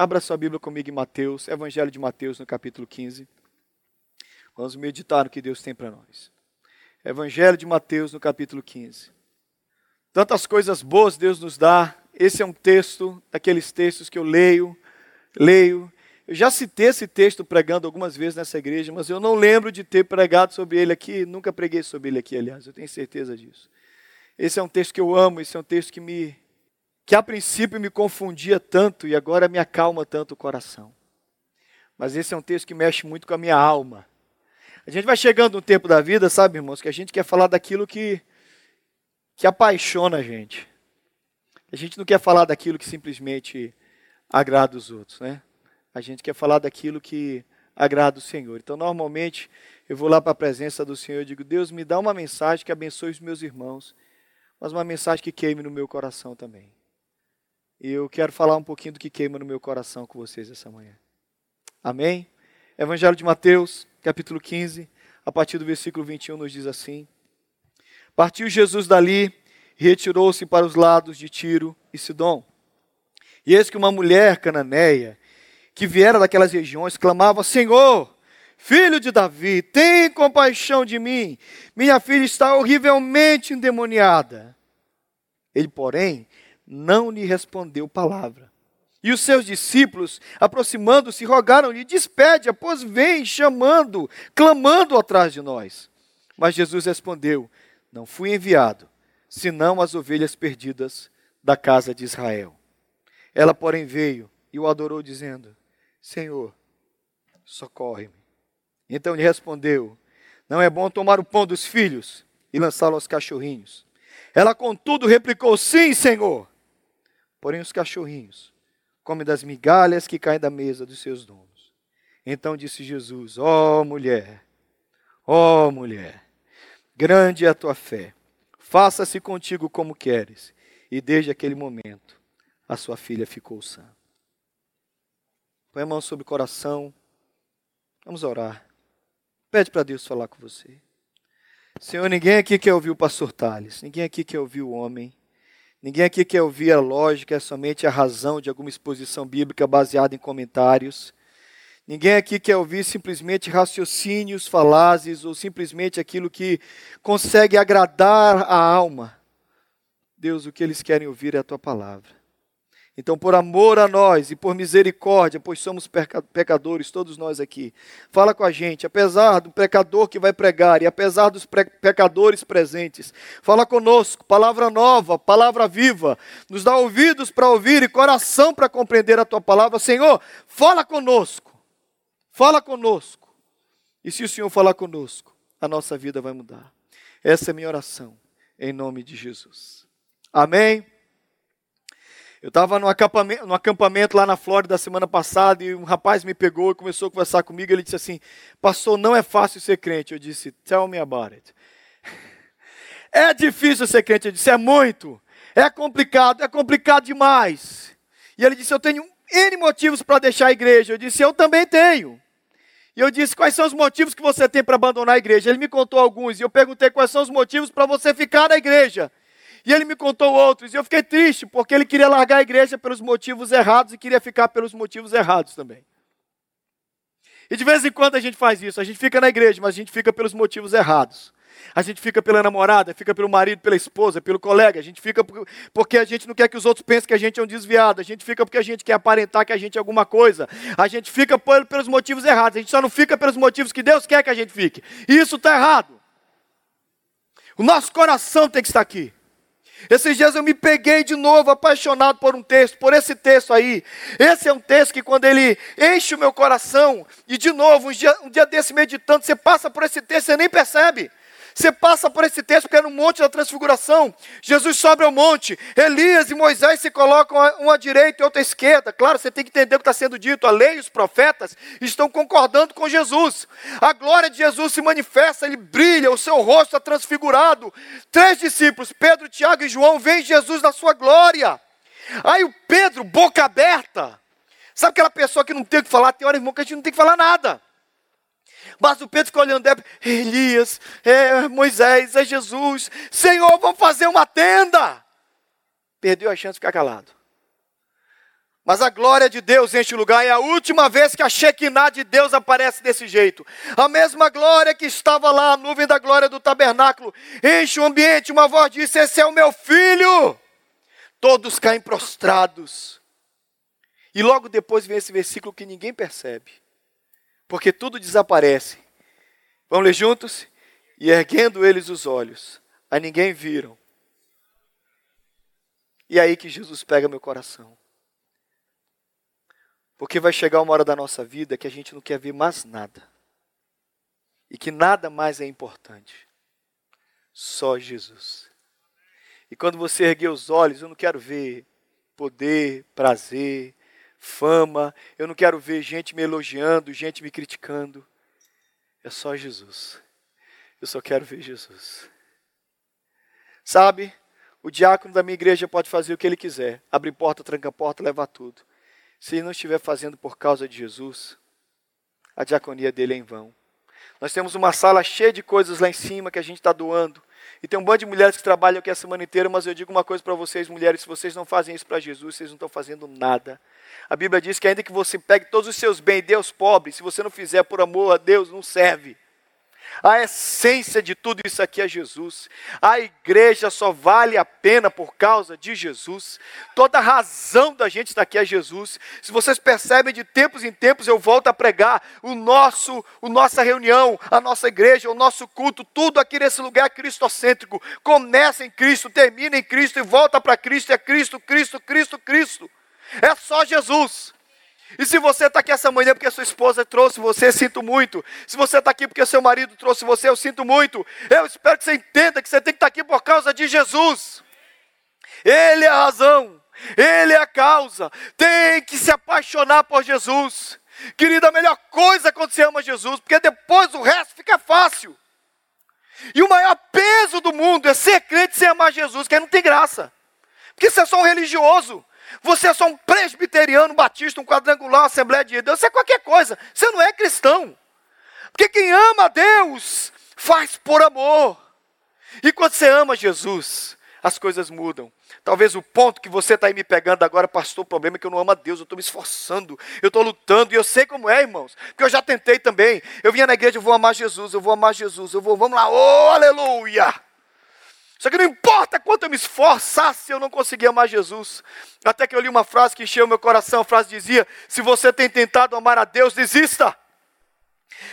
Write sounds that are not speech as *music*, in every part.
Abra sua Bíblia comigo em Mateus, Evangelho de Mateus, no capítulo 15. Vamos meditar no que Deus tem para nós. Evangelho de Mateus, no capítulo 15. Tantas coisas boas Deus nos dá. Esse é um texto, daqueles textos que eu leio, leio. Eu já citei esse texto pregando algumas vezes nessa igreja, mas eu não lembro de ter pregado sobre ele aqui. Nunca preguei sobre ele aqui, aliás, eu tenho certeza disso. Esse é um texto que eu amo, esse é um texto que me que a princípio me confundia tanto e agora me acalma tanto o coração. Mas esse é um texto que mexe muito com a minha alma. A gente vai chegando no tempo da vida, sabe, irmãos, que a gente quer falar daquilo que, que apaixona a gente. A gente não quer falar daquilo que simplesmente agrada os outros, né? A gente quer falar daquilo que agrada o Senhor. Então, normalmente, eu vou lá para a presença do Senhor e digo: Deus, me dá uma mensagem que abençoe os meus irmãos, mas uma mensagem que queime no meu coração também. Eu quero falar um pouquinho do que queima no meu coração com vocês essa manhã. Amém? Evangelho de Mateus, capítulo 15, a partir do versículo 21, nos diz assim: Partiu Jesus dali e retirou-se para os lados de Tiro e Sidom. E eis que uma mulher cananeia, que viera daquelas regiões, clamava: Senhor, filho de Davi, tem compaixão de mim, minha filha está horrivelmente endemoniada. Ele, porém, não lhe respondeu palavra. E os seus discípulos, aproximando-se, rogaram-lhe: Despede-a, pois vem chamando, clamando atrás de nós. Mas Jesus respondeu: Não fui enviado, senão as ovelhas perdidas da casa de Israel. Ela, porém, veio e o adorou, dizendo: Senhor, socorre-me. Então lhe respondeu: Não é bom tomar o pão dos filhos e lançá-lo aos cachorrinhos. Ela, contudo, replicou: Sim, Senhor. Porém, os cachorrinhos comem das migalhas que caem da mesa dos seus donos. Então disse Jesus: Ó oh, mulher, ó oh, mulher, grande é a tua fé, faça-se contigo como queres. E desde aquele momento, a sua filha ficou sã. Põe a mão sobre o coração, vamos orar. Pede para Deus falar com você. Senhor, ninguém aqui quer ouvir o pastor Tales, ninguém aqui quer ouvir o homem. Ninguém aqui quer ouvir a lógica, é somente a razão de alguma exposição bíblica baseada em comentários. Ninguém aqui quer ouvir simplesmente raciocínios falazes ou simplesmente aquilo que consegue agradar a alma. Deus, o que eles querem ouvir é a tua palavra. Então, por amor a nós e por misericórdia, pois somos pecadores, todos nós aqui, fala com a gente, apesar do pecador que vai pregar e apesar dos pecadores presentes, fala conosco, palavra nova, palavra viva, nos dá ouvidos para ouvir e coração para compreender a tua palavra. Senhor, fala conosco, fala conosco. E se o Senhor falar conosco, a nossa vida vai mudar. Essa é a minha oração, em nome de Jesus. Amém. Eu estava no acampamento, no acampamento lá na Flórida semana passada e um rapaz me pegou e começou a conversar comigo. Ele disse assim: Pastor, não é fácil ser crente. Eu disse: Tell me about it. *laughs* É difícil ser crente. Eu disse: É muito. É complicado. É complicado demais. E ele disse: Eu tenho N motivos para deixar a igreja. Eu disse: Eu também tenho. E eu disse: Quais são os motivos que você tem para abandonar a igreja? Ele me contou alguns. E eu perguntei: Quais são os motivos para você ficar na igreja? E ele me contou outros, e eu fiquei triste, porque ele queria largar a igreja pelos motivos errados e queria ficar pelos motivos errados também. E de vez em quando a gente faz isso, a gente fica na igreja, mas a gente fica pelos motivos errados. A gente fica pela namorada, fica pelo marido, pela esposa, pelo colega. A gente fica porque a gente não quer que os outros pensem que a gente é um desviado. A gente fica porque a gente quer aparentar que a gente é alguma coisa. A gente fica pelos motivos errados. A gente só não fica pelos motivos que Deus quer que a gente fique. E isso está errado. O nosso coração tem que estar aqui. Esses dias eu me peguei de novo apaixonado por um texto, por esse texto aí. Esse é um texto que quando ele enche o meu coração, e de novo, um dia, um dia desse meditando, você passa por esse texto, você nem percebe. Você passa por esse texto que é no Monte da Transfiguração. Jesus sobe ao monte. Elias e Moisés se colocam um à direita e outro à esquerda. Claro, você tem que entender o que está sendo dito. A lei e os profetas estão concordando com Jesus. A glória de Jesus se manifesta, ele brilha, o seu rosto está transfigurado. Três discípulos, Pedro, Tiago e João, veem Jesus na sua glória. Aí o Pedro, boca aberta. Sabe aquela pessoa que não tem o que falar? Tem hora, irmão, que a gente não tem que falar nada. Mas o Pedro ficou olhando, é Elias, é Moisés, é Jesus. Senhor, vamos fazer uma tenda. Perdeu a chance de ficar calado. Mas a glória de Deus enche o lugar. É a última vez que a Shekinah de Deus aparece desse jeito. A mesma glória que estava lá, a nuvem da glória do tabernáculo, enche o ambiente. Uma voz disse: Esse é o meu filho. Todos caem prostrados. E logo depois vem esse versículo que ninguém percebe. Porque tudo desaparece. Vamos ler juntos? E erguendo eles os olhos, a ninguém viram. E é aí que Jesus pega meu coração. Porque vai chegar uma hora da nossa vida que a gente não quer ver mais nada. E que nada mais é importante. Só Jesus. E quando você erguer os olhos, eu não quero ver poder, prazer, fama, eu não quero ver gente me elogiando, gente me criticando. É só Jesus. Eu só quero ver Jesus. Sabe, o diácono da minha igreja pode fazer o que ele quiser, abrir porta, tranca porta, levar tudo. Se ele não estiver fazendo por causa de Jesus, a diaconia dele é em vão. Nós temos uma sala cheia de coisas lá em cima que a gente está doando. E tem um bando de mulheres que trabalham aqui a semana inteira, mas eu digo uma coisa para vocês, mulheres: se vocês não fazem isso para Jesus, vocês não estão fazendo nada. A Bíblia diz que ainda que você pegue todos os seus bens e dê aos pobres, se você não fizer por amor a Deus, não serve. A essência de tudo isso aqui é Jesus. A igreja só vale a pena por causa de Jesus. Toda a razão da gente estar aqui é Jesus. Se vocês percebem, de tempos em tempos eu volto a pregar o nosso, o nossa reunião, a nossa igreja, o nosso culto, tudo aqui nesse lugar é cristocêntrico. Começa em Cristo, termina em Cristo e volta para Cristo. É Cristo, Cristo, Cristo, Cristo. É só Jesus. E se você está aqui essa manhã porque sua esposa trouxe você, sinto muito. Se você está aqui porque seu marido trouxe você, eu sinto muito. Eu espero que você entenda que você tem que estar tá aqui por causa de Jesus. Ele é a razão, Ele é a causa. Tem que se apaixonar por Jesus. Querida, a melhor coisa é quando você ama Jesus, porque depois o resto fica fácil. E o maior peso do mundo é ser crente sem amar Jesus, que aí não tem graça. Porque você é só um religioso. Você é só um presbiteriano, batista, um quadrangular, Assembleia de Deus, você é qualquer coisa. Você não é cristão. Porque quem ama a Deus faz por amor. E quando você ama Jesus, as coisas mudam. Talvez o ponto que você está aí me pegando agora, pastor, o problema é que eu não amo a Deus, eu estou me esforçando, eu estou lutando, e eu sei como é, irmãos, porque eu já tentei também. Eu vinha na igreja, eu vou amar Jesus, eu vou amar Jesus, eu vou, vamos lá, oh, aleluia! Só que não importa quanto eu me esforçasse, eu não conseguia amar Jesus. Até que eu li uma frase que encheu meu coração. A frase dizia: Se você tem tentado amar a Deus, desista.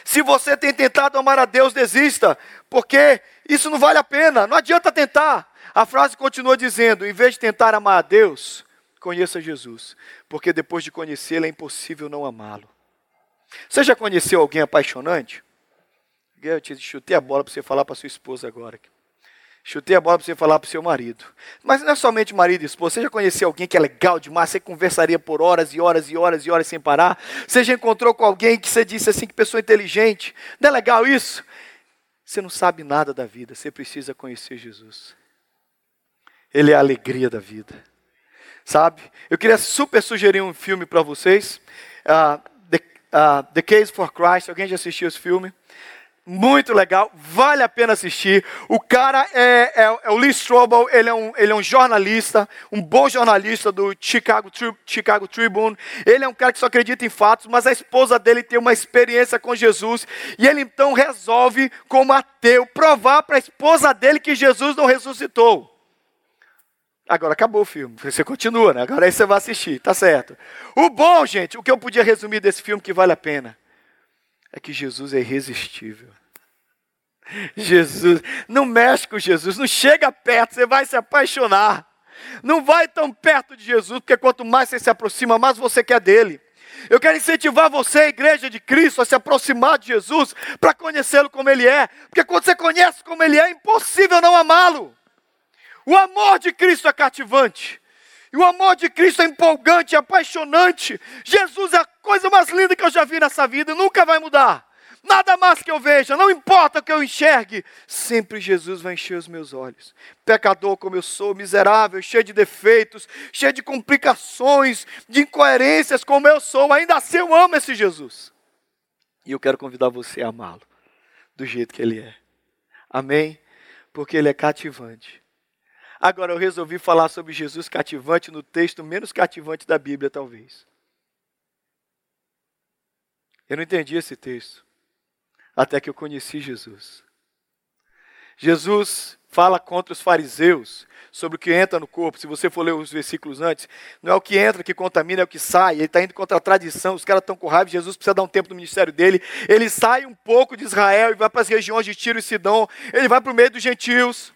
Se você tem tentado amar a Deus, desista. Porque isso não vale a pena. Não adianta tentar. A frase continua dizendo: Em vez de tentar amar a Deus, conheça Jesus. Porque depois de conhecê-lo, é impossível não amá-lo. Você já conheceu alguém apaixonante? Eu te chutei a bola para você falar para sua esposa agora. Chutei a bola para você falar para o seu marido. Mas não é somente marido e esposa. Você já conheceu alguém que é legal demais? Você conversaria por horas e horas e horas e horas sem parar? Você já encontrou com alguém que você disse assim, que pessoa inteligente? Não é legal isso? Você não sabe nada da vida. Você precisa conhecer Jesus. Ele é a alegria da vida. Sabe? Eu queria super sugerir um filme para vocês. Uh, The, uh, The Case for Christ. Alguém já assistiu esse filme? Muito legal, vale a pena assistir. O cara é, é, é o Lee Strobel, ele é, um, ele é um jornalista, um bom jornalista do Chicago, Chicago Tribune. Ele é um cara que só acredita em fatos, mas a esposa dele tem uma experiência com Jesus. E ele então resolve, como ateu, provar para a esposa dele que Jesus não ressuscitou. Agora acabou o filme. Você continua, né? Agora aí você vai assistir, tá certo. O bom, gente, o que eu podia resumir desse filme que vale a pena é que Jesus é irresistível. Jesus, não mexe com Jesus, não chega perto, você vai se apaixonar. Não vai tão perto de Jesus, porque quanto mais você se aproxima, mais você quer dele. Eu quero incentivar você, igreja de Cristo, a se aproximar de Jesus para conhecê-lo como ele é, porque quando você conhece como ele é, é impossível não amá-lo. O amor de Cristo é cativante. E o amor de Cristo é empolgante, é apaixonante. Jesus é a coisa mais linda que eu já vi nessa vida nunca vai mudar. Nada mais que eu veja, não importa o que eu enxergue, sempre Jesus vai encher os meus olhos. Pecador como eu sou, miserável, cheio de defeitos, cheio de complicações, de incoerências como eu sou, ainda assim eu amo esse Jesus. E eu quero convidar você a amá-lo do jeito que ele é. Amém? Porque ele é cativante. Agora eu resolvi falar sobre Jesus cativante no texto menos cativante da Bíblia, talvez. Eu não entendi esse texto até que eu conheci Jesus. Jesus fala contra os fariseus sobre o que entra no corpo. Se você for ler os versículos antes, não é o que entra que contamina, é o que sai. Ele está indo contra a tradição, os caras estão com raiva. Jesus precisa dar um tempo no ministério dele. Ele sai um pouco de Israel e vai para as regiões de Tiro e Sidom. Ele vai para o meio dos gentios.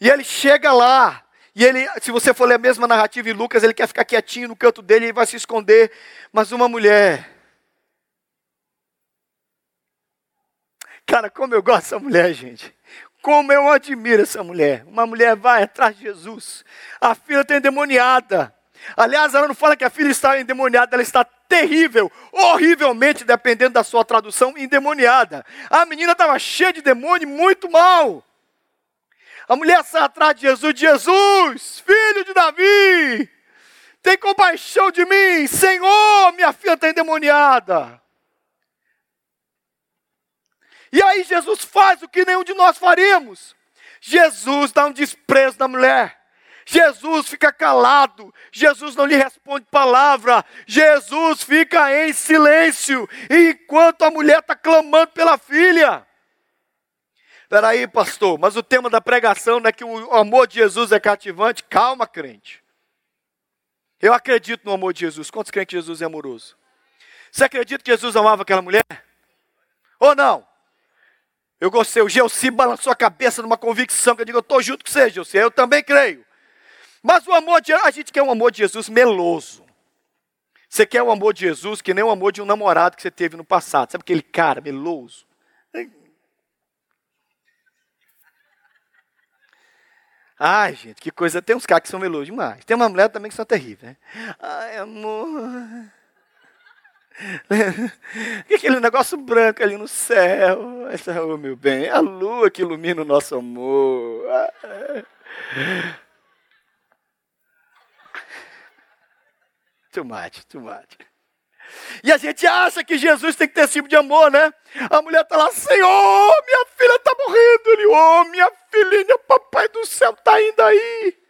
E ele chega lá. E ele, se você for ler a mesma narrativa em Lucas, ele quer ficar quietinho no canto dele, ele vai se esconder. Mas uma mulher. Cara, como eu gosto dessa mulher, gente. Como eu admiro essa mulher. Uma mulher vai atrás de Jesus. A filha está endemoniada. Aliás, ela não fala que a filha está endemoniada, ela está terrível, horrivelmente, dependendo da sua tradução, endemoniada. A menina estava cheia de demônio, muito mal. A mulher sai atrás de Jesus, Jesus, filho de Davi, tem compaixão de mim, Senhor, minha filha está endemoniada. E aí Jesus faz o que nenhum de nós faríamos. Jesus dá um desprezo da mulher. Jesus fica calado, Jesus não lhe responde palavra, Jesus fica em silêncio, enquanto a mulher está clamando pela filha. Espera aí, pastor, mas o tema da pregação não é que o amor de Jesus é cativante? Calma, crente. Eu acredito no amor de Jesus. Quantos que Jesus é amoroso? Você acredita que Jesus amava aquela mulher? Ou não? Eu gostei, o Gelsi balançou a cabeça numa convicção que eu digo, eu estou junto com você, Gelsi, eu também creio. Mas o amor de a gente quer um amor de Jesus meloso. Você quer o amor de Jesus que nem o amor de um namorado que você teve no passado. Sabe aquele cara meloso? Ai, gente, que coisa. Tem uns caras que são melosos demais. Tem uma mulher também que são terríveis, né? Ai, amor. *laughs* Aquele negócio branco ali no céu. Oh, meu bem, é a lua que ilumina o nosso amor. Too much, too much. E a gente acha que Jesus tem que ter esse tipo de amor, né? A mulher está lá, Senhor, minha filha está morrendo. Ele, oh, minha filhinha, papai do céu está indo aí.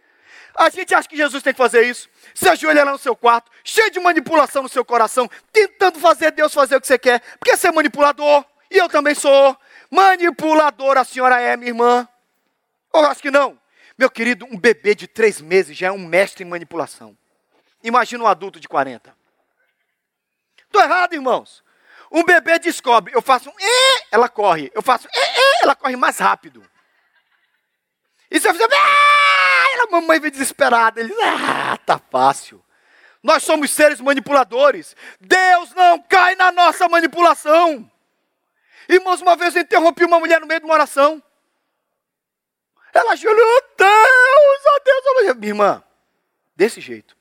A gente acha que Jesus tem que fazer isso se ajoelha lá no seu quarto, cheio de manipulação no seu coração, tentando fazer Deus fazer o que você quer, porque você é manipulador, e eu também sou. Manipulador a senhora é, minha irmã. Eu acho que não. Meu querido, um bebê de três meses já é um mestre em manipulação. Imagina um adulto de 40. Estou errado, irmãos. Um bebê descobre, eu faço um ela corre. Eu faço ela corre mais rápido. E se eu fizer, a mamãe vem desesperada. Ele, ah, tá fácil. Nós somos seres manipuladores. Deus não cai na nossa manipulação. Irmãos, uma vez eu interrompi uma mulher no meio de uma oração. Ela ajoelhou, Deus, oh Deus, minha irmã, desse jeito.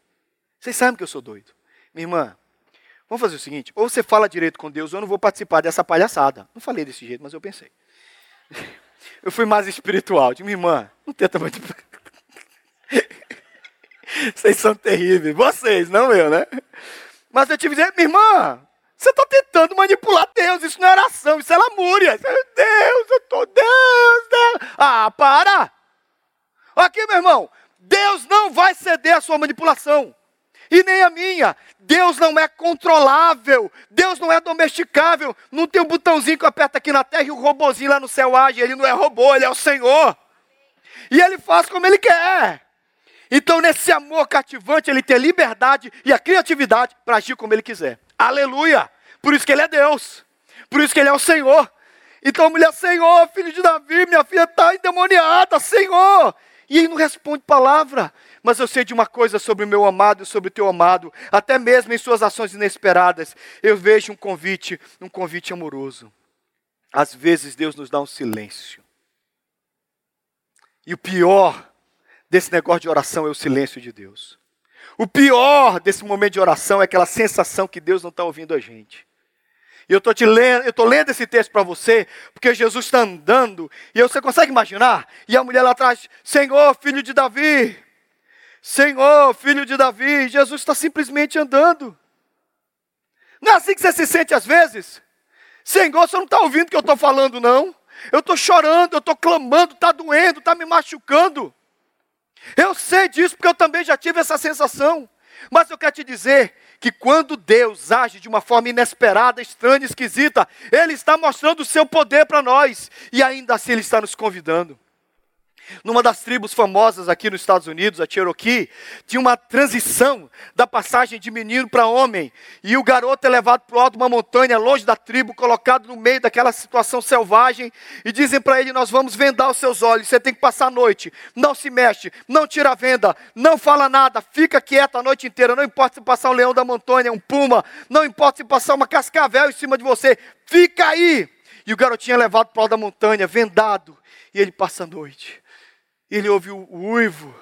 Vocês sabem que eu sou doido. Minha irmã, vamos fazer o seguinte: ou você fala direito com Deus, ou eu não vou participar dessa palhaçada. Não falei desse jeito, mas eu pensei. *laughs* Eu fui mais espiritual. Digo, minha irmã, não tenta manipular. *laughs* Vocês são terríveis. Vocês, não eu, né? Mas eu tive que dizer, minha irmã, você está tentando manipular Deus. Isso não é oração, isso é lamúria. É Deus, eu estou, Deus, Deus. Ah, para! Aqui, meu irmão, Deus não vai ceder à sua manipulação. E nem a minha. Deus não é controlável. Deus não é domesticável. Não tem um botãozinho que aperta aqui na terra e o um robozinho lá no céu age. Ele não é robô, ele é o Senhor. E ele faz como ele quer. Então, nesse amor cativante, ele tem liberdade e a criatividade para agir como ele quiser. Aleluia! Por isso que ele é Deus. Por isso que ele é o Senhor. Então a mulher, Senhor, filho de Davi, minha filha está endemoniada, Senhor. E ele não responde palavra. Mas eu sei de uma coisa sobre o meu amado e sobre o teu amado, até mesmo em suas ações inesperadas, eu vejo um convite, um convite amoroso. Às vezes Deus nos dá um silêncio. E o pior desse negócio de oração é o silêncio de Deus. O pior desse momento de oração é aquela sensação que Deus não está ouvindo a gente. E eu estou lendo, eu estou lendo esse texto para você, porque Jesus está andando, e você consegue imaginar? E a mulher lá atrás, Senhor, filho de Davi, Senhor, filho de Davi, Jesus está simplesmente andando. Não é assim que você se sente às vezes? Senhor, você não está ouvindo o que eu estou falando, não? eu estou chorando, eu estou clamando, está doendo, está me machucando. Eu sei disso porque eu também já tive essa sensação. Mas eu quero te dizer que quando Deus age de uma forma inesperada, estranha, esquisita, Ele está mostrando o seu poder para nós e ainda assim Ele está nos convidando. Numa das tribos famosas aqui nos Estados Unidos, a Cherokee, tinha uma transição da passagem de menino para homem. E o garoto é levado para o alto de uma montanha, longe da tribo, colocado no meio daquela situação selvagem. E dizem para ele: Nós vamos vendar os seus olhos, você tem que passar a noite. Não se mexe, não tira a venda, não fala nada, fica quieto a noite inteira. Não importa se passar um leão da montanha, um puma, não importa se passar uma cascavel em cima de você, fica aí. E o garotinho é levado para o alto da montanha, vendado. E ele passa a noite ele ouve o uivo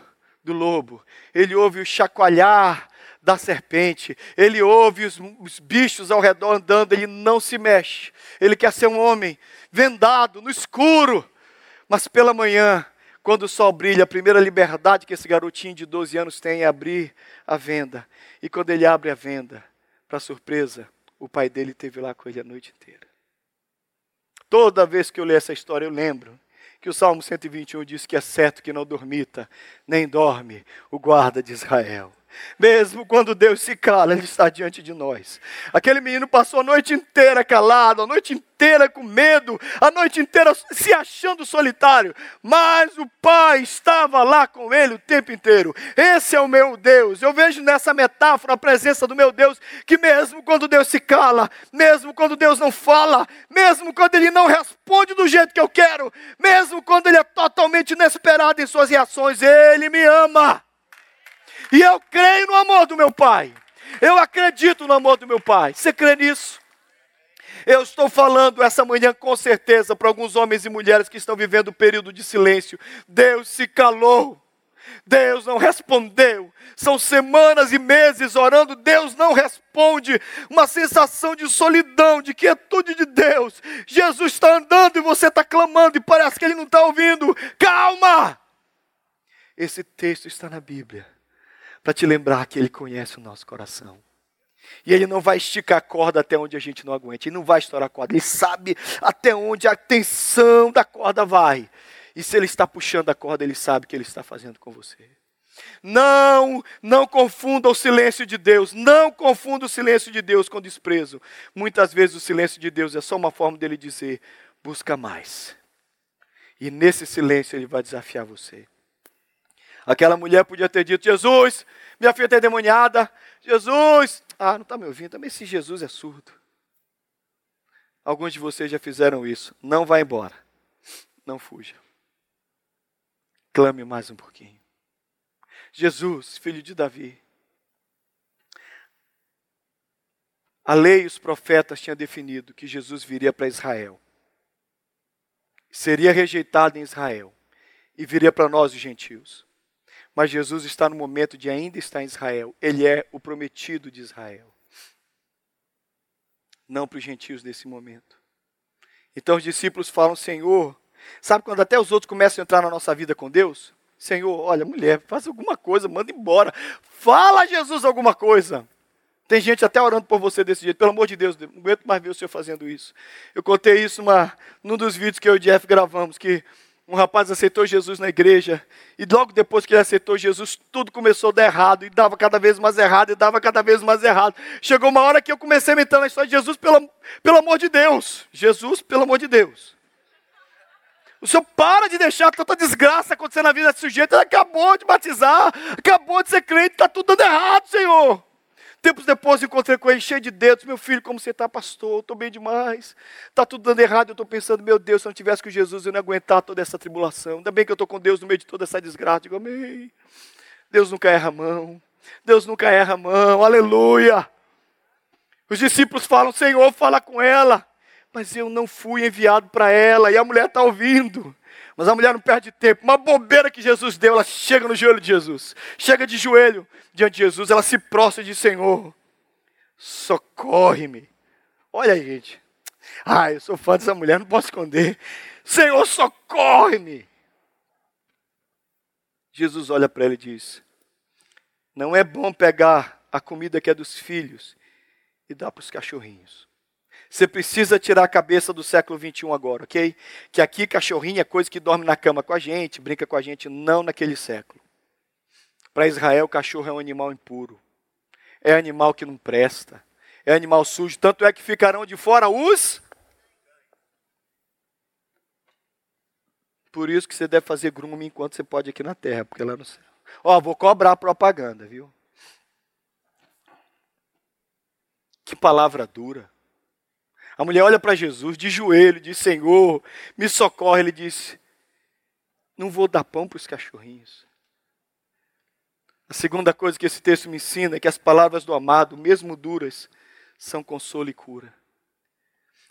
do lobo, ele ouve o chacoalhar da serpente, ele ouve os, os, bichos ao redor andando, ele não se mexe. Ele quer ser um homem vendado, no escuro. Mas pela manhã, quando o sol brilha, a primeira liberdade que esse garotinho de 12 anos tem é abrir a venda. E quando ele abre a venda, para surpresa, o pai dele esteve lá com ele a noite inteira. Toda vez que eu leio essa história, eu lembro que o Salmo 121 diz que é certo que não dormita, nem dorme o guarda de Israel. Mesmo quando Deus se cala, Ele está diante de nós. Aquele menino passou a noite inteira calado, a noite inteira com medo, a noite inteira se achando solitário, mas o Pai estava lá com ele o tempo inteiro. Esse é o meu Deus. Eu vejo nessa metáfora a presença do meu Deus, que mesmo quando Deus se cala, mesmo quando Deus não fala, mesmo quando Ele não responde do jeito que eu quero, mesmo quando Ele é totalmente inesperado em suas reações, Ele me ama. E eu creio no amor do meu Pai. Eu acredito no amor do meu Pai. Você crê nisso? Eu estou falando essa manhã com certeza para alguns homens e mulheres que estão vivendo um período de silêncio. Deus se calou. Deus não respondeu. São semanas e meses orando, Deus não responde. Uma sensação de solidão, de quietude de Deus. Jesus está andando e você está clamando e parece que ele não está ouvindo. Calma! Esse texto está na Bíblia para te lembrar que Ele conhece o nosso coração. E Ele não vai esticar a corda até onde a gente não aguenta. Ele não vai estourar a corda. Ele sabe até onde a tensão da corda vai. E se Ele está puxando a corda, Ele sabe o que Ele está fazendo com você. Não, não confunda o silêncio de Deus. Não confunda o silêncio de Deus com desprezo. Muitas vezes o silêncio de Deus é só uma forma dele dizer: busca mais. E nesse silêncio ele vai desafiar você. Aquela mulher podia ter dito: Jesus, minha filha está endemoniada. Jesus, ah, não está me ouvindo. Também se Jesus é surdo. Alguns de vocês já fizeram isso. Não vá embora. Não fuja. Clame mais um pouquinho. Jesus, filho de Davi. A lei e os profetas tinham definido que Jesus viria para Israel. Seria rejeitado em Israel e viria para nós, os gentios. Mas Jesus está no momento de ainda estar em Israel. Ele é o prometido de Israel. Não para os gentios nesse momento. Então os discípulos falam: Senhor, sabe quando até os outros começam a entrar na nossa vida com Deus? Senhor, olha, mulher, faz alguma coisa, manda embora. Fala a Jesus alguma coisa. Tem gente até orando por você desse jeito. Pelo amor de Deus, não aguento mais ver o senhor fazendo isso. Eu contei isso numa, num dos vídeos que eu e o Jeff gravamos, que um rapaz aceitou Jesus na igreja, e logo depois que ele aceitou Jesus, tudo começou a dar errado, e dava cada vez mais errado, e dava cada vez mais errado. Chegou uma hora que eu comecei a entrar na história de Jesus, pelo, pelo amor de Deus. Jesus, pelo amor de Deus. O senhor para de deixar tanta desgraça acontecer na vida desse sujeito, ele acabou de batizar, acabou de ser crente, está tudo dando errado, Senhor. Tempos depois encontrei com ele cheio de dedos. Meu filho, como você está, pastor? Estou bem demais. Está tudo dando errado. Eu estou pensando, meu Deus, se eu não tivesse com Jesus, eu não ia aguentar toda essa tribulação. Ainda bem que eu estou com Deus no meio de toda essa desgraça. Digo, amém. Deus nunca erra a mão. Deus nunca erra a mão. Aleluia. Os discípulos falam, Senhor, fala com ela. Mas eu não fui enviado para ela. E a mulher está ouvindo. Mas a mulher não perde tempo. Uma bobeira que Jesus deu, ela chega no joelho de Jesus. Chega de joelho diante de Jesus, ela se prostra e diz: Senhor, socorre-me. Olha aí, gente. Ah, eu sou fã dessa mulher, não posso esconder. Senhor, socorre-me. Jesus olha para ela e diz: Não é bom pegar a comida que é dos filhos e dar para os cachorrinhos. Você precisa tirar a cabeça do século 21 agora, ok? Que aqui cachorrinho é coisa que dorme na cama com a gente, brinca com a gente, não naquele século. Para Israel, cachorro é um animal impuro. É animal que não presta. É animal sujo. Tanto é que ficarão de fora os. Por isso que você deve fazer grooming enquanto você pode aqui na terra, porque lá no céu. Ó, vou cobrar propaganda, viu? Que palavra dura. A mulher olha para Jesus de joelho, diz: Senhor, me socorre. Ele disse: Não vou dar pão para os cachorrinhos. A segunda coisa que esse texto me ensina é que as palavras do amado, mesmo duras, são consolo e cura.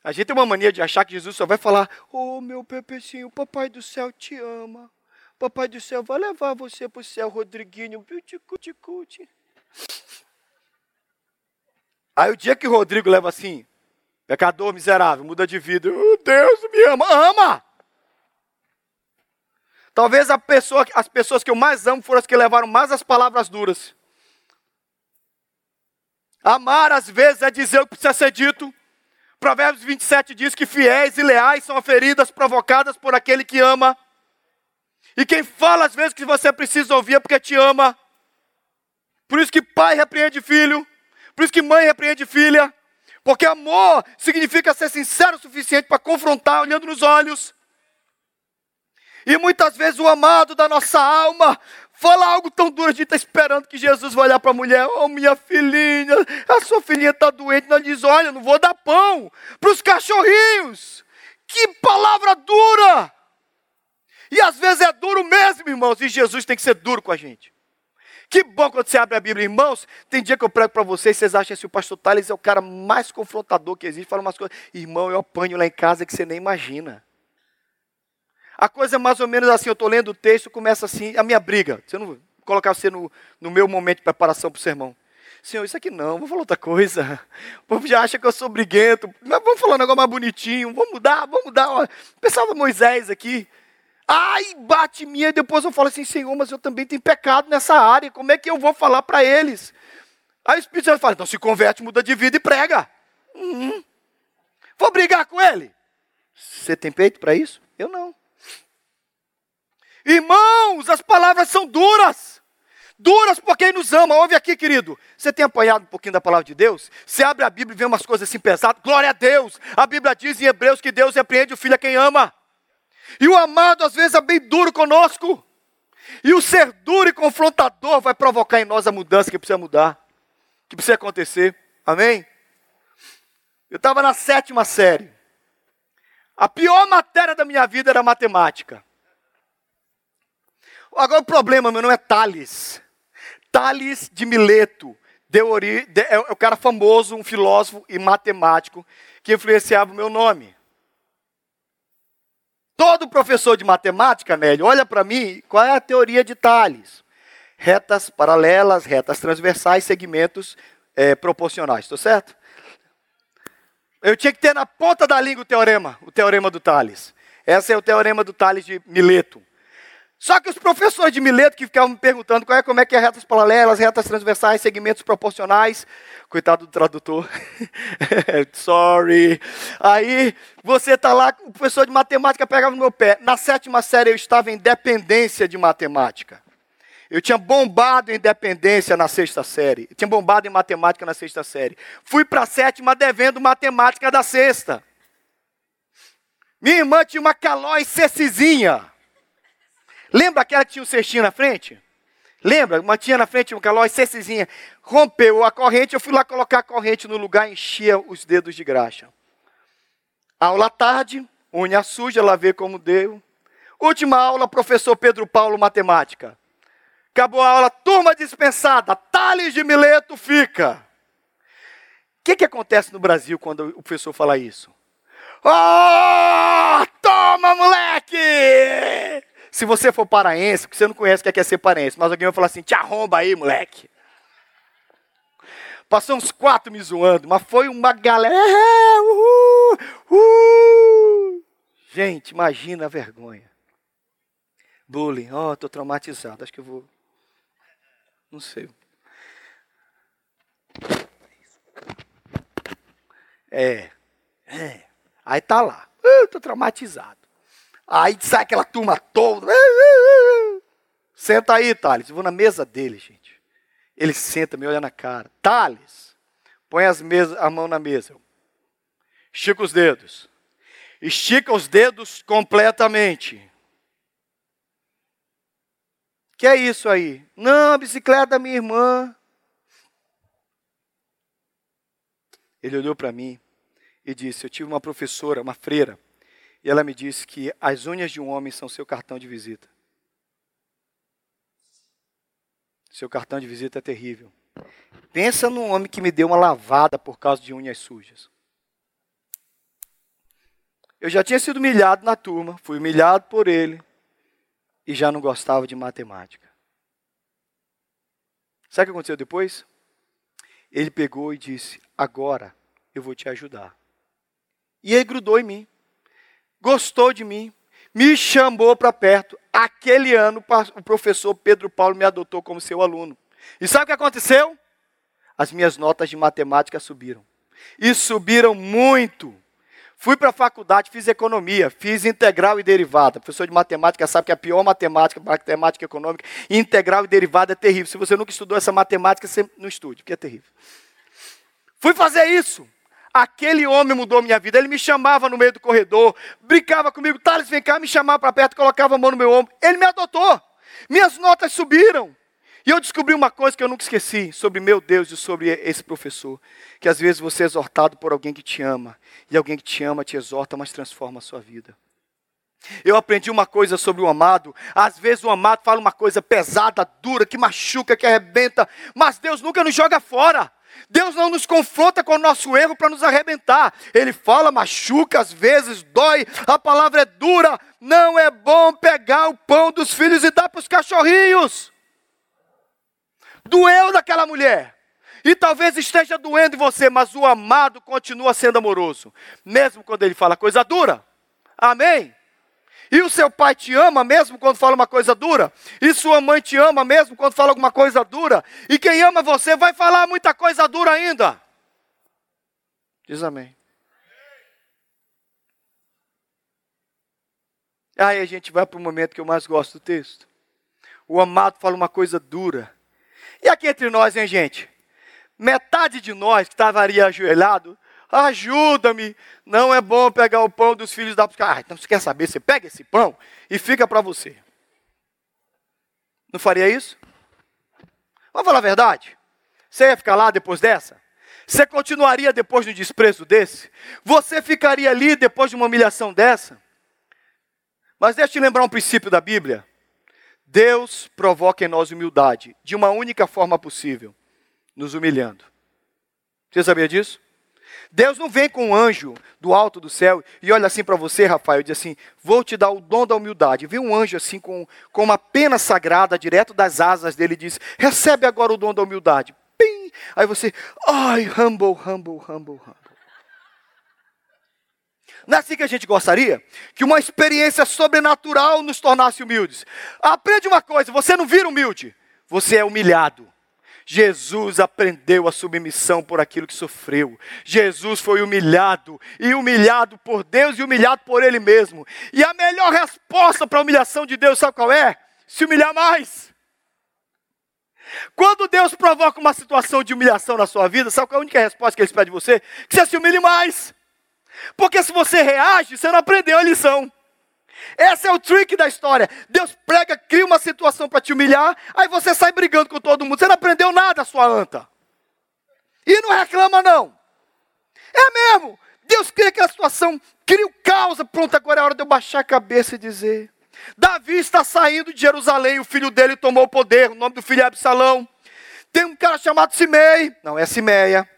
A gente tem uma mania de achar que Jesus só vai falar: Oh, meu pepecinho, papai do céu te ama. Papai do céu vai levar você para o céu, Rodriguinho. Aí o dia que o Rodrigo leva assim, Pecador miserável, muda de vida. Oh, Deus me ama. Ama! Talvez pessoa, as pessoas que eu mais amo foram as que levaram mais as palavras duras. Amar, às vezes, é dizer o que precisa ser dito. Provérbios 27 diz que fiéis e leais são feridas provocadas por aquele que ama. E quem fala, às vezes, que você precisa ouvir é porque te ama. Por isso que pai repreende filho. Por isso que mãe repreende filha. Porque amor significa ser sincero o suficiente para confrontar olhando nos olhos. E muitas vezes o amado da nossa alma fala algo tão duro, a gente está esperando que Jesus vai olhar para a mulher, oh minha filhinha, a sua filhinha está doente, não diz, olha, não vou dar pão para os cachorrinhos. Que palavra dura! E às vezes é duro mesmo, irmãos, e Jesus tem que ser duro com a gente. Que bom quando você abre a Bíblia, irmãos. Tem dia que eu prego para vocês, vocês acham que o pastor Thales é o cara mais confrontador que existe, fala umas coisas. Irmão, eu apanho lá em casa que você nem imagina. A coisa é mais ou menos assim, eu estou lendo o texto, começa assim, a minha briga. Você não vou colocar você no, no meu momento de preparação para o sermão. Senhor, isso aqui não, vou falar outra coisa. O povo já acha que eu sou briguento. Mas vamos falar um negócio mais bonitinho, vamos mudar, vamos mudar. Pensava Moisés aqui. Ai, bate minha, depois eu falo assim, Senhor, mas eu também tenho pecado nessa área, como é que eu vou falar para eles? Aí o Espírito Santo fala, então se converte, muda de vida e prega. Uhum. Vou brigar com ele? Você tem peito para isso? Eu não. Irmãos, as palavras são duras. Duras por quem nos ama. Ouve aqui, querido. Você tem apanhado um pouquinho da palavra de Deus? Você abre a Bíblia e vê umas coisas assim pesadas. Glória a Deus. A Bíblia diz em Hebreus que Deus repreende o filho a quem ama. E o amado às vezes é bem duro conosco. E o ser duro e confrontador vai provocar em nós a mudança que precisa mudar, que precisa acontecer. Amém? Eu estava na sétima série. A pior matéria da minha vida era matemática. Agora o problema, meu nome é Tales. Tales de Mileto. Deu ori... é o cara famoso, um filósofo e matemático que influenciava o meu nome. Todo professor de matemática, Nélio, olha para mim, qual é a teoria de Tales? Retas paralelas, retas transversais, segmentos é, proporcionais, estou certo? Eu tinha que ter na ponta da língua o teorema, o teorema do Tales. Esse é o teorema do Tales de Mileto. Só que os professores de Mileto que ficavam me perguntando qual é, como é que é retas paralelas, retas transversais, segmentos proporcionais. Coitado do tradutor. *laughs* Sorry. Aí você está lá, o professor de matemática pegava no meu pé. Na sétima série eu estava em dependência de matemática. Eu tinha bombado em dependência na sexta série. Eu tinha bombado em matemática na sexta série. Fui para a sétima devendo matemática da sexta. Minha irmã tinha uma calói cecizinha. Lembra aquela que tinha um cestinho na frente? Lembra? Uma tinha na frente um calói, cestezinha. Rompeu a corrente, eu fui lá colocar a corrente no lugar e enchia os dedos de graxa. Aula tarde, unha suja, lá vê como deu. Última aula, professor Pedro Paulo, matemática. Acabou a aula, turma dispensada, Tales de Mileto fica. O que, que acontece no Brasil quando o professor fala isso? Oh, toma, moleque! Se você for paraense, porque você não conhece o que é, é ser paraense, mas alguém vai falar assim, te arromba aí, moleque. Passou uns quatro me zoando, mas foi uma galera. Uhul, uhul. Gente, imagina a vergonha. Bullying, ó, oh, estou traumatizado, acho que eu vou. Não sei. É. É. Aí tá lá. Eu tô traumatizado. Aí sai aquela turma toda. Senta aí, Thales. Eu vou na mesa dele, gente. Ele senta, me olha na cara. Thales, põe as a mão na mesa. Estica os dedos. Estica os dedos completamente. Que é isso aí? Não, a bicicleta da minha irmã. Ele olhou para mim e disse: Eu tive uma professora, uma freira, e ela me disse que as unhas de um homem são seu cartão de visita. Seu cartão de visita é terrível. Pensa num homem que me deu uma lavada por causa de unhas sujas. Eu já tinha sido humilhado na turma, fui humilhado por ele e já não gostava de matemática. Sabe o que aconteceu depois? Ele pegou e disse: Agora eu vou te ajudar. E ele grudou em mim, gostou de mim, me chamou para perto. Aquele ano, o professor Pedro Paulo me adotou como seu aluno. E sabe o que aconteceu? As minhas notas de matemática subiram. E subiram muito. Fui para a faculdade, fiz economia, fiz integral e derivada. Professor de matemática sabe que a pior matemática, matemática econômica, integral e derivada é terrível. Se você nunca estudou essa matemática, você não estude, porque é terrível. Fui fazer isso. Aquele homem mudou minha vida. Ele me chamava no meio do corredor, brincava comigo, Thales, vem cá, me chamava para perto, colocava a mão no meu ombro. Ele me adotou. Minhas notas subiram. E eu descobri uma coisa que eu nunca esqueci sobre meu Deus e sobre esse professor. Que às vezes você é exortado por alguém que te ama. E alguém que te ama te exorta, mas transforma a sua vida. Eu aprendi uma coisa sobre o amado. Às vezes o amado fala uma coisa pesada, dura, que machuca, que arrebenta. Mas Deus nunca nos joga fora. Deus não nos confronta com o nosso erro para nos arrebentar. Ele fala, machuca, às vezes dói, a palavra é dura. Não é bom pegar o pão dos filhos e dar para os cachorrinhos. Doeu daquela mulher. E talvez esteja doendo em você, mas o amado continua sendo amoroso, mesmo quando ele fala coisa dura. Amém? E o seu pai te ama mesmo quando fala uma coisa dura? E sua mãe te ama mesmo quando fala alguma coisa dura? E quem ama você vai falar muita coisa dura ainda. Diz amém. Aí a gente vai para o momento que eu mais gosto do texto. O amado fala uma coisa dura. E aqui entre nós, hein, gente? Metade de nós que estava ali ajoelhado, ajuda-me. Não é bom pegar o pão dos filhos da. Ah, então você quer saber? Você pega esse pão e fica para você. Não faria isso? Vamos falar a verdade? Você ia ficar lá depois dessa? Você continuaria depois de um desprezo desse? Você ficaria ali depois de uma humilhação dessa? Mas deixa eu te lembrar um princípio da Bíblia. Deus provoca em nós humildade de uma única forma possível, nos humilhando. Você sabia disso? Deus não vem com um anjo do alto do céu e olha assim para você, Rafael, e diz assim: Vou te dar o dom da humildade. Vem um anjo assim com, com uma pena sagrada direto das asas dele e diz: Recebe agora o dom da humildade. Pim! Aí você, ai, humble, humble, humble, humble. Não é assim que a gente gostaria? Que uma experiência sobrenatural nos tornasse humildes. Aprende uma coisa: você não vira humilde, você é humilhado. Jesus aprendeu a submissão por aquilo que sofreu. Jesus foi humilhado, e humilhado por Deus e humilhado por Ele mesmo. E a melhor resposta para a humilhação de Deus, sabe qual é? Se humilhar mais. Quando Deus provoca uma situação de humilhação na sua vida, sabe qual é a única resposta que Ele espera de você? Que você se humilhe mais. Porque se você reage, você não aprendeu a lição. Esse é o trick da história. Deus prega, cria uma situação para te humilhar, aí você sai brigando com todo mundo. Você não aprendeu nada, sua anta. E não reclama, não. É mesmo. Deus cria aquela situação, cria o caos. Pronto, agora é hora de eu baixar a cabeça e dizer: Davi está saindo de Jerusalém, o filho dele tomou o poder. O nome do filho é Absalão. Tem um cara chamado Simei, não é Simeia.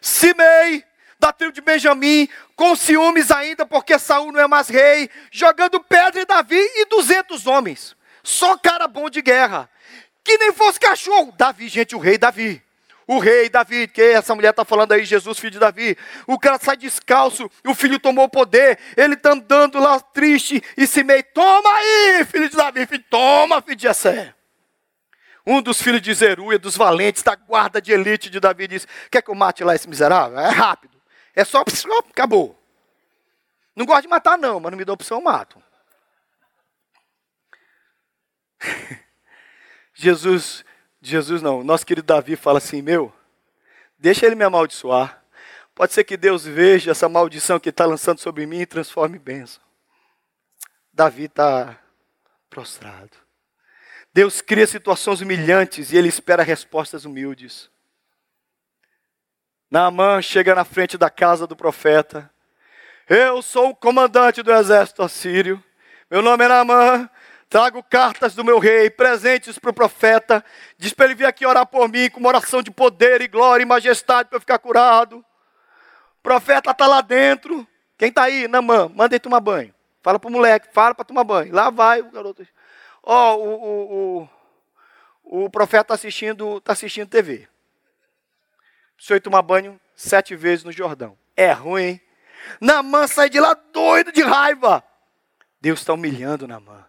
Simei da tribo de Benjamim, com ciúmes ainda, porque Saul não é mais rei, jogando pedra em Davi e 200 homens. Só cara bom de guerra. Que nem fosse cachorro. Davi, gente, o rei Davi. O rei Davi, que essa mulher está falando aí, Jesus, filho de Davi. O cara sai descalço, o filho tomou o poder, ele está andando lá triste e se meio. Toma aí, filho de Davi, filho, toma, filho de Jessé. Um dos filhos de Zeruia, dos valentes, da guarda de elite de Davi, diz: Quer que eu mate lá esse miserável? É rápido. É só, acabou. Não gosto de matar, não, mas não me dá opção, eu mato. *laughs* Jesus, Jesus não, nosso querido Davi fala assim: meu, deixa ele me amaldiçoar. Pode ser que Deus veja essa maldição que está lançando sobre mim e transforme em bênção. Davi está prostrado. Deus cria situações humilhantes e ele espera respostas humildes. Naamã chega na frente da casa do profeta. Eu sou o comandante do exército assírio. Meu nome é Naamã. Trago cartas do meu rei, presentes para o profeta. Diz para ele vir aqui orar por mim com uma oração de poder e glória e majestade para eu ficar curado. O profeta está lá dentro. Quem está aí? Naamã, manda ele tomar banho. Fala para o moleque, fala para tomar banho. Lá vai o garoto. Ó, oh, o, o, o, o profeta está assistindo, tá assistindo TV. Senhor tomar banho sete vezes no Jordão. É ruim, hein? Namã sai de lá doido de raiva. Deus está humilhando Namã.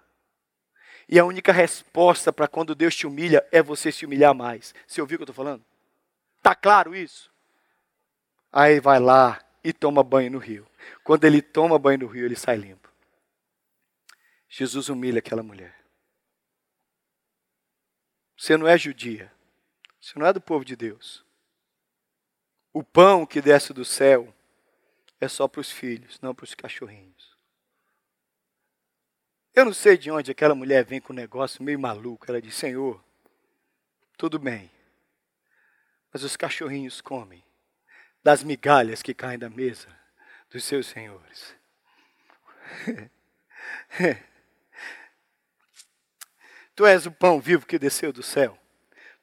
E a única resposta para quando Deus te humilha é você se humilhar mais. Você ouviu o que eu estou falando? Está claro isso? Aí vai lá e toma banho no rio. Quando ele toma banho no rio, ele sai limpo. Jesus humilha aquela mulher. Você não é judia. Você não é do povo de Deus. O pão que desce do céu é só para os filhos, não para os cachorrinhos. Eu não sei de onde aquela mulher vem com um negócio meio maluco. Ela diz: Senhor, tudo bem, mas os cachorrinhos comem das migalhas que caem da mesa dos seus senhores. *laughs* Tu és o pão vivo que desceu do céu.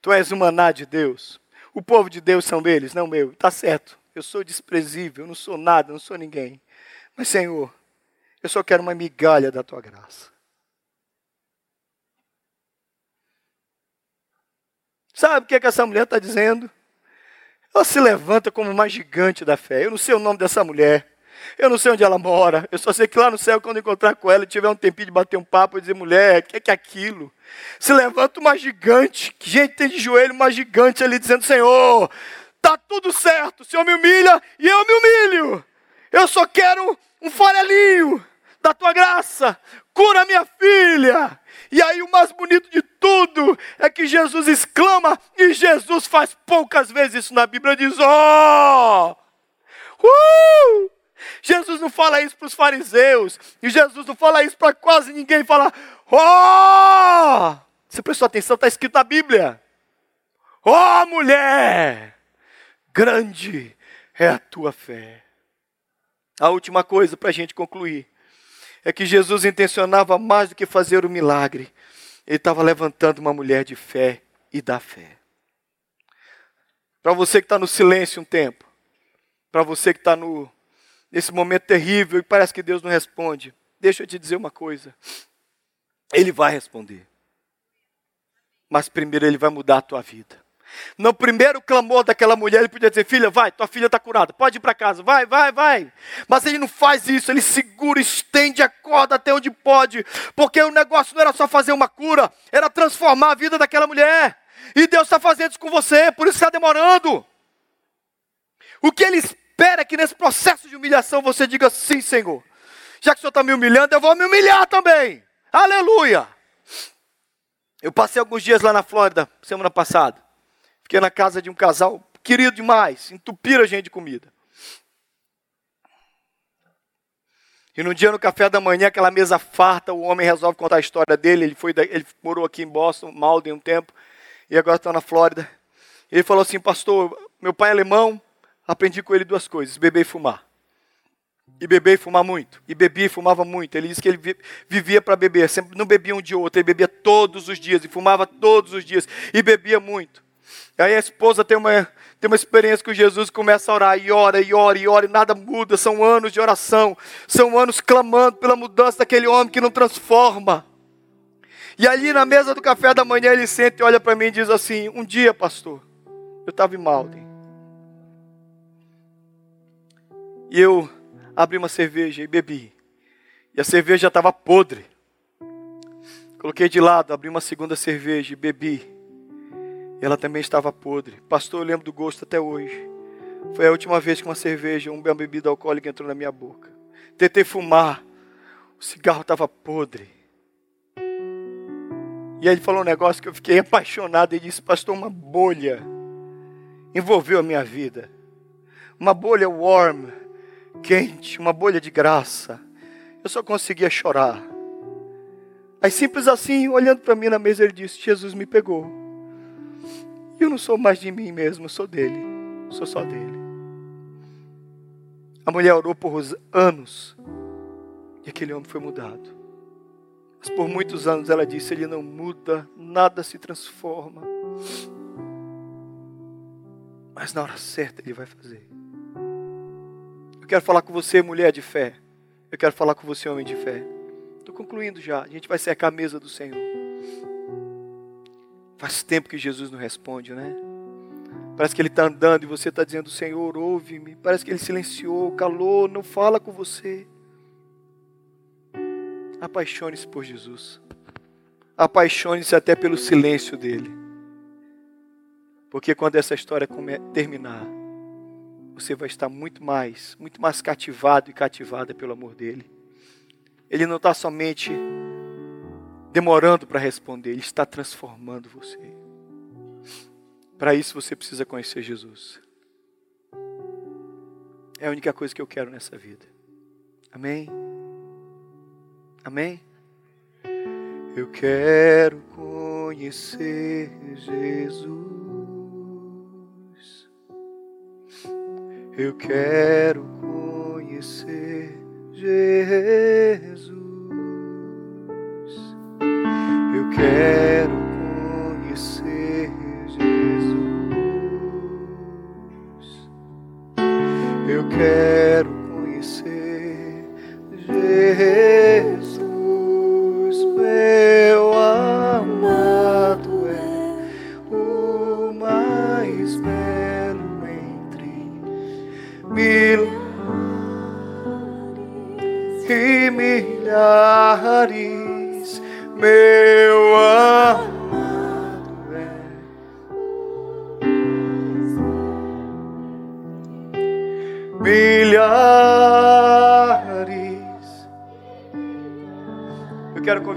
Tu és o maná de Deus. O povo de Deus são eles, não meu. Está certo. Eu sou desprezível, eu não sou nada, não sou ninguém. Mas, Senhor, eu só quero uma migalha da tua graça. Sabe o que, é que essa mulher está dizendo? Ela se levanta como uma gigante da fé. Eu não sei o nome dessa mulher. Eu não sei onde ela mora. Eu só sei que lá no céu, quando encontrar com ela tiver um tempinho de bater um papo e dizer, mulher, o que é que é aquilo? Se levanta uma gigante, que gente tem de joelho, uma gigante ali dizendo, Senhor, tá tudo certo, o Senhor me humilha e eu me humilho. Eu só quero um farelinho da tua graça. Cura minha filha. E aí o mais bonito de tudo é que Jesus exclama, e Jesus faz poucas vezes isso na Bíblia, diz, ó, oh, uh! Jesus não fala isso para os fariseus, e Jesus não fala isso para quase ninguém, fala, oh! Você prestou atenção, está escrito na Bíblia. Oh mulher, grande é a tua fé. A última coisa para a gente concluir é que Jesus intencionava mais do que fazer o milagre. Ele estava levantando uma mulher de fé e da fé. Para você que está no silêncio um tempo, para você que está no nesse momento terrível e parece que Deus não responde, deixa eu te dizer uma coisa. Ele vai responder. Mas primeiro ele vai mudar a tua vida. No primeiro clamor daquela mulher, ele podia dizer: Filha, vai, tua filha está curada, pode ir para casa, vai, vai, vai. Mas ele não faz isso, ele segura, estende a corda até onde pode, porque o negócio não era só fazer uma cura, era transformar a vida daquela mulher. E Deus está fazendo isso com você, por isso está demorando. O que ele espera que nesse processo de humilhação você diga sim, Senhor. Já que o Senhor está me humilhando, eu vou me humilhar também. Aleluia! Eu passei alguns dias lá na Flórida, semana passada. Fiquei na casa de um casal querido demais, entupiram a gente de comida. E num dia no café da manhã, aquela mesa farta, o homem resolve contar a história dele. Ele, foi, ele morou aqui em Boston, Malden, um tempo, e agora está na Flórida. Ele falou assim: Pastor, meu pai é alemão, aprendi com ele duas coisas: beber e fumar. E beber e fumar muito. E bebia e fumava muito. Ele disse que ele vivia para beber. Sempre não bebia um dia ou outro. Ele bebia todos os dias. E fumava todos os dias. E bebia muito. Aí a esposa tem uma, tem uma experiência que Jesus começa a orar. E ora, e ora, e ora. E nada muda. São anos de oração. São anos clamando pela mudança daquele homem que não transforma. E ali na mesa do café da manhã ele senta e olha para mim e diz assim: Um dia, pastor, eu estava em Malden. E eu abri uma cerveja e bebi. E a cerveja estava podre. Coloquei de lado, abri uma segunda cerveja e bebi. E ela também estava podre. Pastor, eu lembro do gosto até hoje. Foi a última vez que uma cerveja, uma bebida alcoólica entrou na minha boca. Tentei fumar, o cigarro estava podre. E aí ele falou um negócio que eu fiquei apaixonado. Ele disse, pastor, uma bolha envolveu a minha vida. Uma bolha warm, quente, uma bolha de graça. Eu só conseguia chorar. Aí simples assim, olhando para mim na mesa, ele disse, Jesus me pegou. Eu não sou mais de mim mesmo, sou dele. Sou só dele. A mulher orou por anos. E aquele homem foi mudado. Mas por muitos anos ela disse: Ele não muda, nada se transforma. Mas na hora certa Ele vai fazer. Quero falar com você, mulher de fé. Eu quero falar com você, homem de fé. Estou concluindo já. A gente vai secar a mesa do Senhor. Faz tempo que Jesus não responde, né? Parece que Ele está andando e você está dizendo: Senhor, ouve-me. Parece que Ele silenciou, calou, não fala com você. Apaixone-se por Jesus. Apaixone-se até pelo silêncio dele. Porque quando essa história terminar, você vai estar muito mais, muito mais cativado e cativada pelo amor dele. Ele não está somente demorando para responder, ele está transformando você. Para isso você precisa conhecer Jesus. É a única coisa que eu quero nessa vida. Amém? Amém? Eu quero conhecer Jesus. Eu quero conhecer Jesus. Eu quero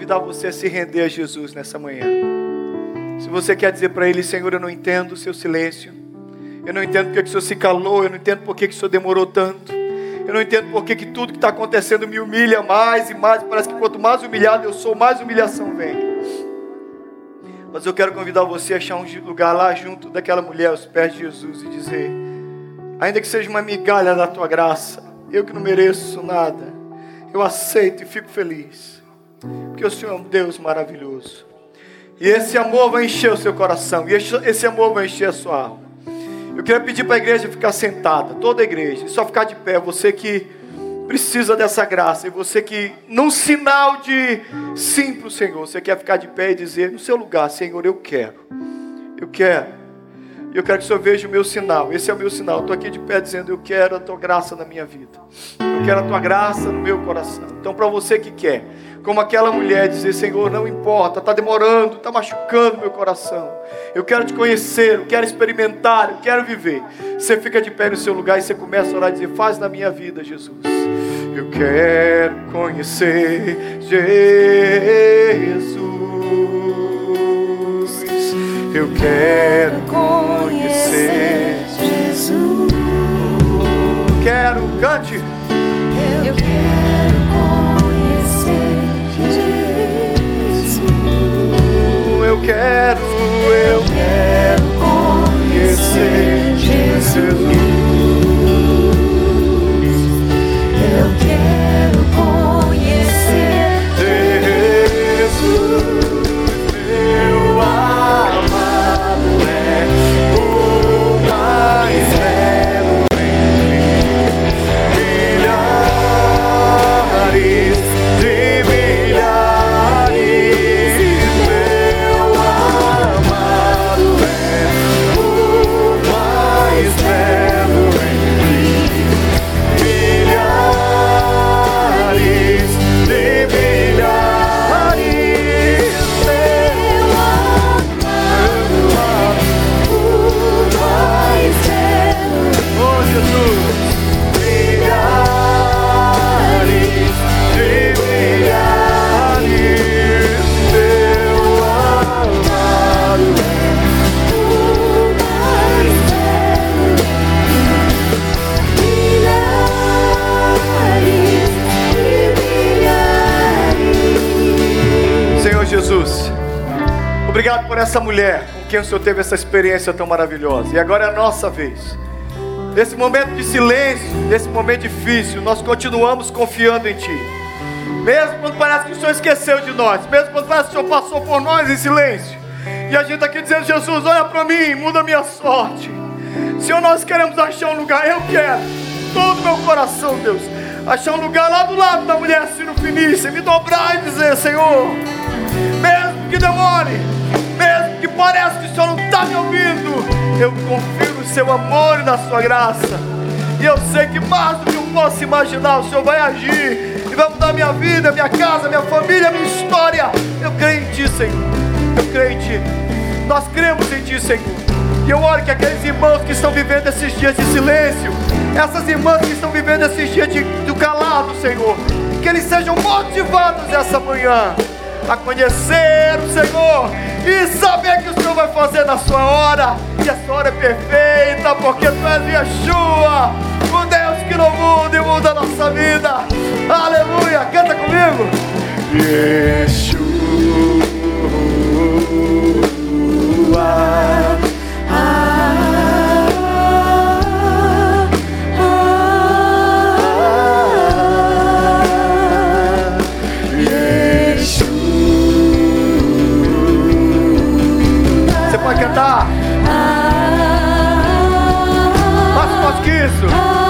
convidar você a se render a Jesus nessa manhã. Se você quer dizer para Ele, Senhor, eu não entendo o seu silêncio. Eu não entendo porque que o Senhor se calou, eu não entendo porque que o Senhor demorou tanto. Eu não entendo por que tudo que está acontecendo me humilha mais e mais. Parece que quanto mais humilhado eu sou, mais humilhação vem. Mas eu quero convidar você a achar um lugar lá junto daquela mulher aos pés de Jesus e dizer: ainda que seja uma migalha da tua graça, eu que não mereço nada, eu aceito e fico feliz, porque o Senhor é um Deus maravilhoso. E esse amor vai encher o seu coração, e esse amor vai encher a sua alma. Eu queria pedir para a igreja ficar sentada, toda a igreja, e só ficar de pé. Você que precisa dessa graça, e você que, num sinal de sim para o Senhor, você quer ficar de pé e dizer no seu lugar: Senhor, eu quero, eu quero. E eu quero que o Senhor veja o meu sinal. Esse é o meu sinal. Estou aqui de pé dizendo: Eu quero a tua graça na minha vida. Eu quero a tua graça no meu coração. Então, para você que quer, como aquela mulher, dizer: Senhor, não importa, está demorando, está machucando meu coração. Eu quero te conhecer, eu quero experimentar, eu quero viver. Você fica de pé no seu lugar e você começa a orar e dizer: Faz na minha vida, Jesus. Eu quero conhecer Jesus. Eu quero conhecer Jesus. Quero, cante. Eu quero conhecer Jesus. Eu quero, eu quero conhecer Jesus. Quem o Senhor teve essa experiência tão maravilhosa. E agora é a nossa vez. Nesse momento de silêncio, nesse momento difícil, nós continuamos confiando em Ti. Mesmo quando parece que o Senhor esqueceu de nós, mesmo quando parece que o Senhor passou por nós em silêncio. E a gente está aqui dizendo: Jesus, olha para mim, muda a minha sorte. Senhor, nós queremos achar um lugar, eu quero, todo meu coração, Deus, achar um lugar lá do lado da mulher Ciro Finícia, me dobrar e dizer: Senhor, mesmo que demore, mesmo pareça que o Senhor não está me ouvindo, eu confio no seu amor e na sua graça. E eu sei que mais do que eu posso imaginar, o Senhor vai agir e vai mudar minha vida, minha casa, minha família, minha história. Eu creio em Ti, Senhor. Eu creio em Ti. Nós cremos em Ti, Senhor. E eu oro que aqueles irmãos que estão vivendo esses dias de silêncio, essas irmãs que estão vivendo esses dias de, do calado, Senhor, que eles sejam motivados essa manhã a conhecer o Senhor e saber que o Senhor vai fazer na sua hora, e a sua hora é perfeita, porque tu és Yeshua, o Deus que não muda e muda a nossa vida. Aleluia! Canta comigo. Yeshua. isso.